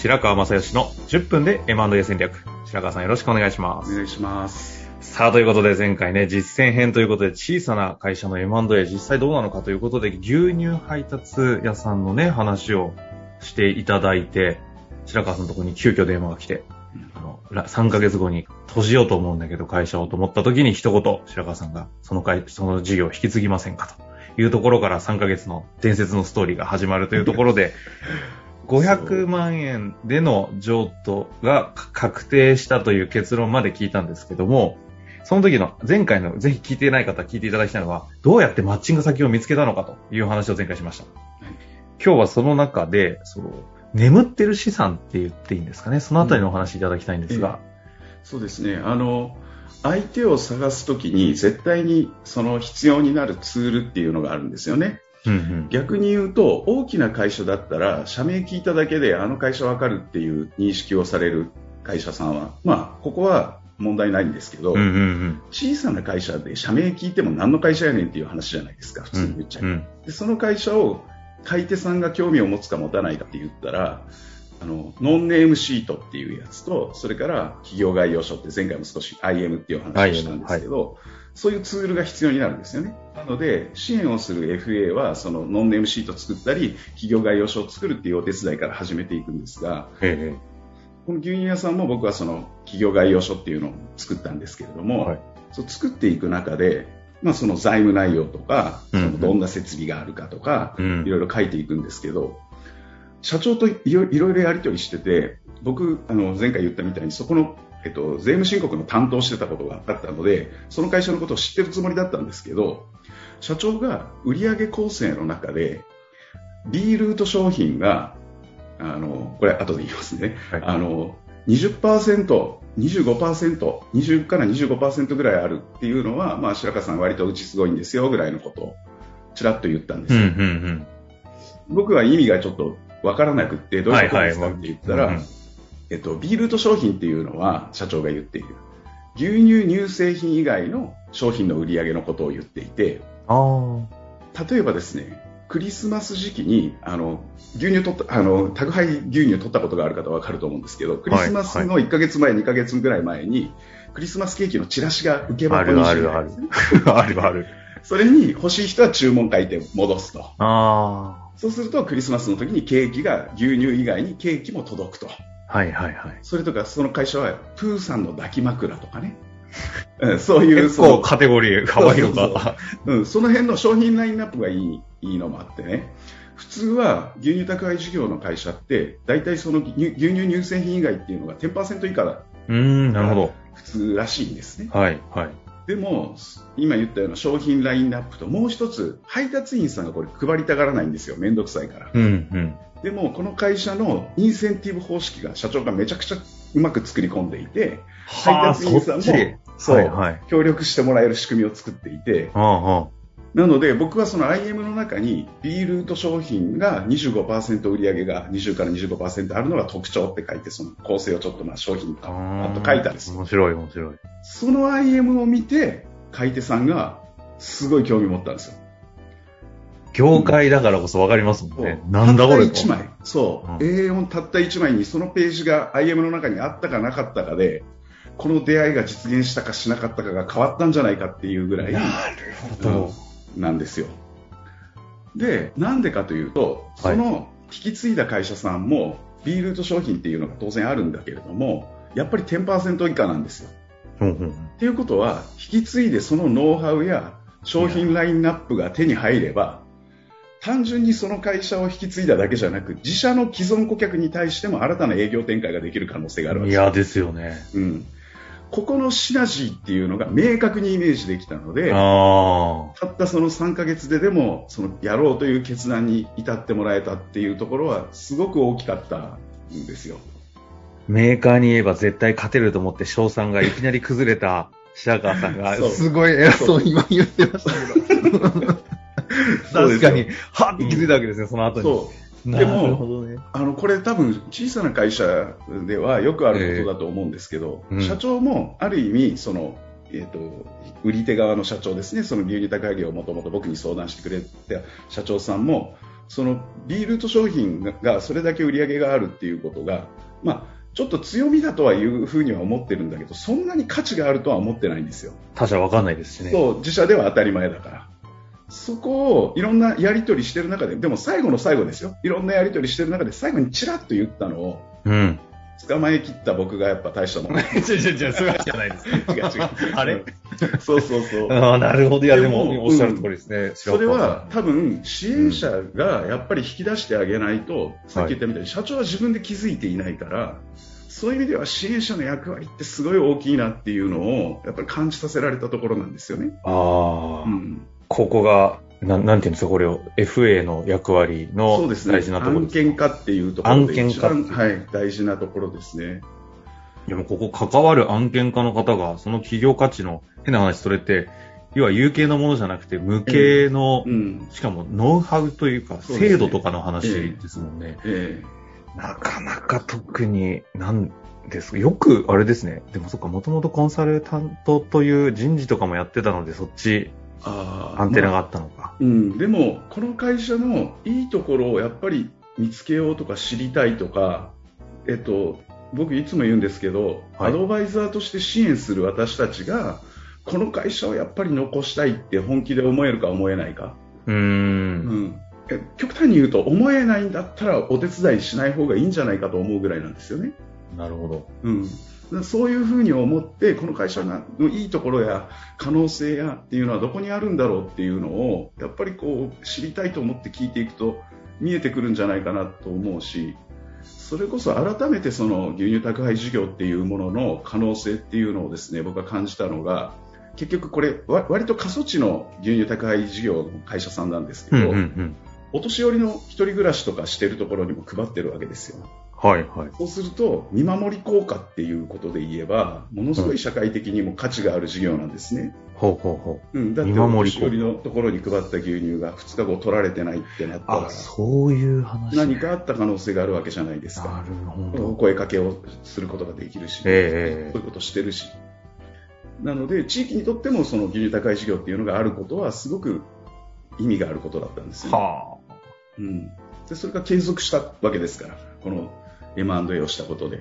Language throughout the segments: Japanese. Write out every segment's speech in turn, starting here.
白川正義の10分で M&A 戦略。白川さんよろしくお願いします。お願いします。さあ、ということで前回ね、実践編ということで小さな会社の M&A 実際どうなのかということで牛乳配達屋さんのね、話をしていただいて、白川さんのところに急遽電話が来て、あの、ら3ヶ月後に閉じようと思うんだけど会社をと思った時に一言、白川さんがその会、その事業を引き継ぎませんかというところから3ヶ月の伝説のストーリーが始まるというところで、500万円での譲渡が確定したという結論まで聞いたんですけども、その時の前回のぜひ聞いてない方聞いていただきたいのは、どうやってマッチング先を見つけたのかという話を前回しました。今日はその中で、その眠ってる資産って言っていいんですかね。そのあたりのお話いただきたいんですが。そうですね。あの、相手を探すときに絶対にその必要になるツールっていうのがあるんですよね。うんうん。逆に言うと、大きな会社だったら、社名聞いただけであの会社わかるっていう認識をされる会社さんは、まあ、ここは問題ないんですけど、うんうんうん。小さな会社で社名聞いても何の会社やねんっていう話じゃないですか、普通に言っちゃう。うん。でその会社を買い手さんが興味を持つか持たないかって言ったら、あの、ノンネームシートっていうやつと、それから企業概要書って前回も少し IM っていう話をしたんですけど、そういうツールが必要になるんですよね。なので、支援をする FA は、そのノンネームシート作ったり、企業概要書を作るっていうお手伝いから始めていくんですが、えこの牛乳屋さんも僕はその企業概要書っていうのを作ったんですけれども、はい。そう作っていく中で、まあ、その財務内容とか、うんうん。そのどんな設備があるかとか、えうん。いろいろ書いていくんですけど、社長といろいろいろやり取りしてて、僕、あの前回言ったみたいに、そこの、えっと、税務申告の担当してたことがあったので、その会社のことを知ってるつもりだったんですけど、社長が売上構成の中で、B ルート商品が、あの、これ後で言いますね。はいあの、20%、25%、20から25%ぐらいあるっていうのは、まあ、白川さん割とうちすごいんですよぐらいのことをちらっと言ったんですうんうよ。ん僕は意味がちょっとわからなくって、どういうことですかはいはいって言ったら、うんうんえっと、ビールと商品っていうのは、社長が言っている。牛乳乳製品以外の商品の売り上げのことを言っていて、あ例えばですね、クリスマス時期に、あの、牛乳取った、あの、宅配牛乳取ったことがある方はわかると思うんですけど、クリスマスの1ヶ月前、2ヶ月ぐらい前に、クリスマスケーキのチラシが受け箱にしてる あるある。あるある。それに欲しい人は注文書いて戻すと。あそうするとクリスマスの時にケーキが牛乳以外にケーキも届くと。あ。はいはいはい。それとかその会社はプーさんの抱き枕とかね。うんそういう結その構カテゴリー幅広そうそうか。うん、その辺の商品ラインナップがいいいいのもあってね。普通は牛乳宅配事業の会社って大体その牛牛乳乳製品以外っていうのが10%以下がうーん、なるほど。普通らしいんですね。はいはい。でも、今言ったような商品ラインナップともう一つ配達員さんがこれ配りたがらないんですよ。めんどくさいから。うんうん。でも、この会社のインセンティブ方式が社長がめちゃくちゃうまく作り込んでいて、配はあ、達員さんもそうはいはい。協力してもらえる仕組みを作っていて、ああ、あなので僕はその IM の中に B ルート商品が25%売り上げが20から25%あるのが特徴って書いて、その構成をちょっとまあ商品とあ。あと書いたんですよ。面白い面白い。その IM を見て、買い手さんがすごい興味持ったんですよ。業界だからこそわかりますもんね。なんだこれたった1枚。そう。うん A4 たった1枚にそのページが IM の中にあったかなかったかで、この出会いが実現したかしなかったかが変わったんじゃないかっていうぐらいなるほうんなんですよ。で、なんでかというと、はいその引き継いだ会社さんも B ルート商品っていうのが当然あるんだけれども、やっぱり10%以下なんですよ。うんうんっていうことは、引き継いでそのノウハウや商品ラインナップが手に入れば、単純にその会社を引き継いだだけじゃなく、自社の既存顧客に対しても新たな営業展開ができる可能性があるわけです。いや、ですよね。うん。ここのシナジーっていうのが明確にイメージできたので、あたったその3ヶ月ででも、そのやろうという決断に至ってもらえたっていうところは、すごく大きかったんですよ。メーカーに言えば絶対勝てると思って賞賛がいきなり崩れた白川さんが、すごい偉そうに今言ってましたけど。確かに、はっって気づいたわけですね、その後に。でもね。あの、これ多分小さな会社ではよくあることだと思うんですけど、ええうん社長もある意味、その、えっ、と、売り手側の社長ですね、その牛乳宅配業をもともと僕に相談してくれた社長さんも、そのビールと商品ががそれだけ売り上げがあるっていうことが、まあ、ちょっと強みだとはいうふうには思ってるんだけど、そんなに価値があるとは思ってないんですよ。他社わかんないですしね。そう、自社では当たり前だから。そこをいろんなやり取りしてる中で、でも最後の最後ですよ。いろんなやり取りしてる中で最後にチラッと言ったのをうん。捕まえきった僕がやっぱ大したもん。違う違う違う、そうじゃないです。違う。あれ？そうそうそう。ああ、なるほど。いや、ででもも、おっしゃる通りですね。それは多分支援者がやっぱり引き出してあげないと、さっき言ったみたいに社長は自分で気づいていないから、そういう意味では支援者の役割ってすごい大きいなっていうのをやっぱり感じさせられたところなんですよね。ああ、うん、ここが、なん、なんていうんですか、これを、FA の役割のそうですね。大事なところ案です。件化っていうところで案件化一番はい、大事なところですね。いや、もうここ関わる案件家の方が、その企業価値の、変な話、それって、要は有形のものじゃなくて、無形の、うん。しかもノウハウというか、制度とかの話ですもんね。えなかなか特に、なんですか、よく、あれですね。でもそっか、もともとコンサルタントという人事とかもやってたので、そっち、えあーアンテナがまあったのか。うん、でも、この会社のいいところをやっぱり見つけようとか知りたいとか、えっと、僕いつも言うんですけど、はいアドバイザーとして支援する私たちが、この会社をやっぱり残したいって本気で思えるか思えないか。うーん。うんえ極端に言うと、思えないんだったらお手伝いしない方がいいんじゃないかと思うぐらいなんですよね。なるほど。うん、そういうふうに思ってこの会社のいいところや可能性やっていうのはどこにあるんだろうっていうのをやっぱりこう知りたいと思って聞いていくと見えてくるんじゃないかなと思うしそれこそ改めてその牛乳宅配事業っていうものの可能性っていうのをですね僕が感じたのが結局これわ割と過疎地の牛乳宅配事業の会社さんなんですけど、うんうんうん。お年寄りの一人暮らしとかしてるところにも配ってるわけですよ。はいはい。そうすると、見守り効果っていうことで言えば、ものすごい社会的にも価値がある事業なんですね。ほうほうほう。うん、だって、見お年寄りのところに配った牛乳が2日後取られてないってなったあ、ら、そういう話。何かあった可能性があるわけじゃないですなか。るほおど。声かけをすることができるし、ええそういうことしてるし。なので、地域にとってもその牛乳高い事業っていうのがあることは、すごく意味があることだったんですよ、はあ。うん、でそれが継続したわけですから、この M&A をしたことで。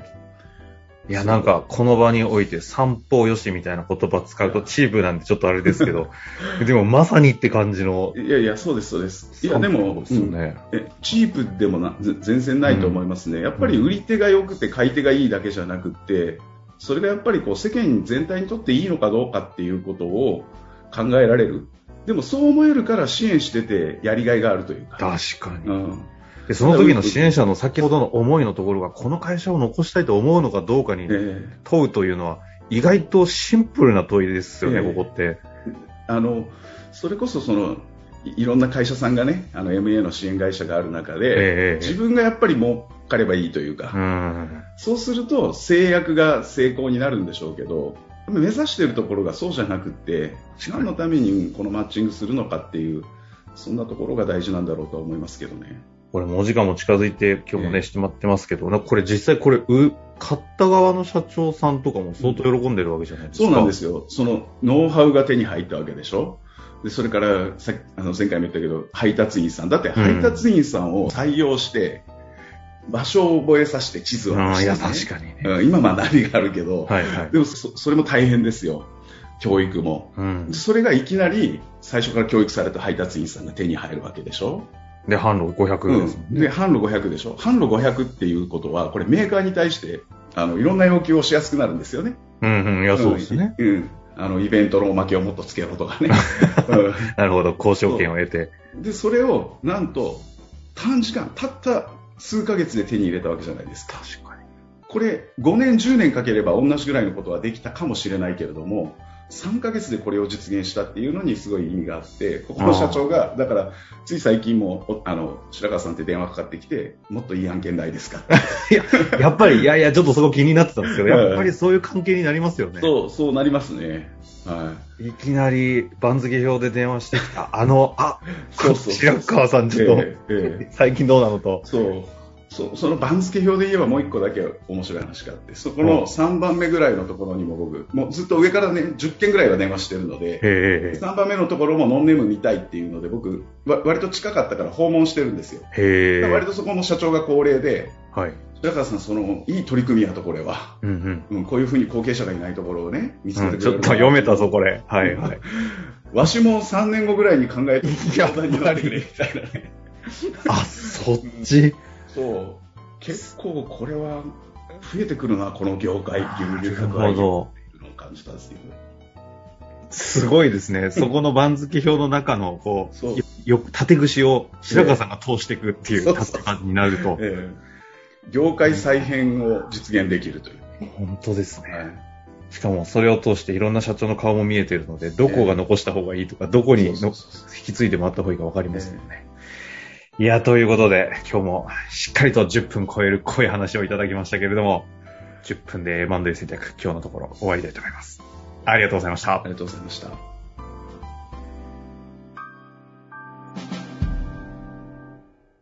いや、なんか、この場において、散歩よしみたいな言葉使うとチープなんでちょっとあれですけど、でもまさにって感じの。いやいや、そうです、そうです。いや、でも、ですよね。うんえチープでもなぜ全然ないと思いますね。やっぱり売り手が良くて買い手がいいだけじゃなくって、それがやっぱりこう世間全体にとっていいのかどうかっていうことを考えられる。でもそう思えるから支援しててやりがいがあるというか。確かに。うん。で、その時の支援者の先ほどの思いのところが、この会社を残したいと思うのかどうかにえ問うというのは、意外とシンプルな問いですよね、ええここって。えあの、それこそその、いいろんな会社さんがね、あの MA の支援会社がある中で、ええ自分がやっぱり儲かればいいというか、うん。そうすると制約が成功になるんでしょうけど、目指しているところがそうじゃなくって、何のためにこのマッチングするのかっていう、そんなところが大事なんだろうとは思いますけどね。これ、もうお時間も近づいて、今日もね、ええしてまってますけど、これ実際これ、う、買った側の社長さんとかも相当喜んでるわけじゃないですか。そうなんですよ。そのノウハウが手に入ったわけでしょ？でそれからさあの前回も言ったけど配達員さんだって配達員さんを採用して、場所を覚えさせて地図をうん、いや、してね確かにね。うん今学びがあるけど、はいはい。でもそそれも大変ですよ教育もうん。それがいきなり最初から教育された配達員さんが手に入るわけでしょ、で、販路500ですもんうん、ね。で販路500でしょ。販路500っていうことはこれメーカーに対してあのいろんな要求をしやすくなるんですよね。うんうん、いや、そうですね。うん、うん。あのイベントのおまけをもっとつけろとかね、うん。なるほど、交渉権を得て。でそれをなんと短時間たった数ヶ月で手に入れたわけじゃないですか。確かに。これ5年10年かければ同じぐらいのことはできたかもしれないけれども3ヶ月でこれを実現したっていうのにすごい意味があって、ここの社長が、だから、つい最近も、おあの、白川さんって電話かかってきて、もっといい案件ないですかいや、やっぱり、いやいや、ちょっとそこ気になってたんですけど、やっぱりそういう関係になりますよね。そう、そうなりますね。はいきなり番付表で電話してきた、あの、あ、そうそう白川さんちょっと、ええええ最近どうなのと。そう。そう、その番付表で言えばもう一個だけ面白い話があって、そこの3番目ぐらいのところにも僕、もうずっと上からね、10件ぐらいは電話してるので、へえ。3番目のところもノンネーム見たいっていうので、僕、わ割と近かったから訪問してるんですよ。割とそこの社長が高齢で、はい。白川さん、その、いい取り組みやと、これは。うんうん、こういうふうに後継者がいないところをね、見つうん。けてくれるちょっと読めたぞ、これ。はいはい。わしも3年後ぐらいに考えて、やっ相談になってくれ、みたいなね。あ、そっち。そう。結構これは増えてくるな、この業界。っていうのを感じたんですよね。すごいですね。そこの番付表の中の、こそうう、よ、よ縦串を白川さんが通していくっていう立場になると。ええ業界再編を実現できるという。本当ですね。はいしかもそれを通していろんな社長の顔も見えているので、どこが残した方がいいとか、どこに引き継いでもらった方がいいか分かりますよね。いや、ということで、今日もしっかりと10分超える濃い話をいただきましたけれども、10分で M&A 戦略、今日のところ終わりたいと思います。ありがとうございましたあ。りがとうございました。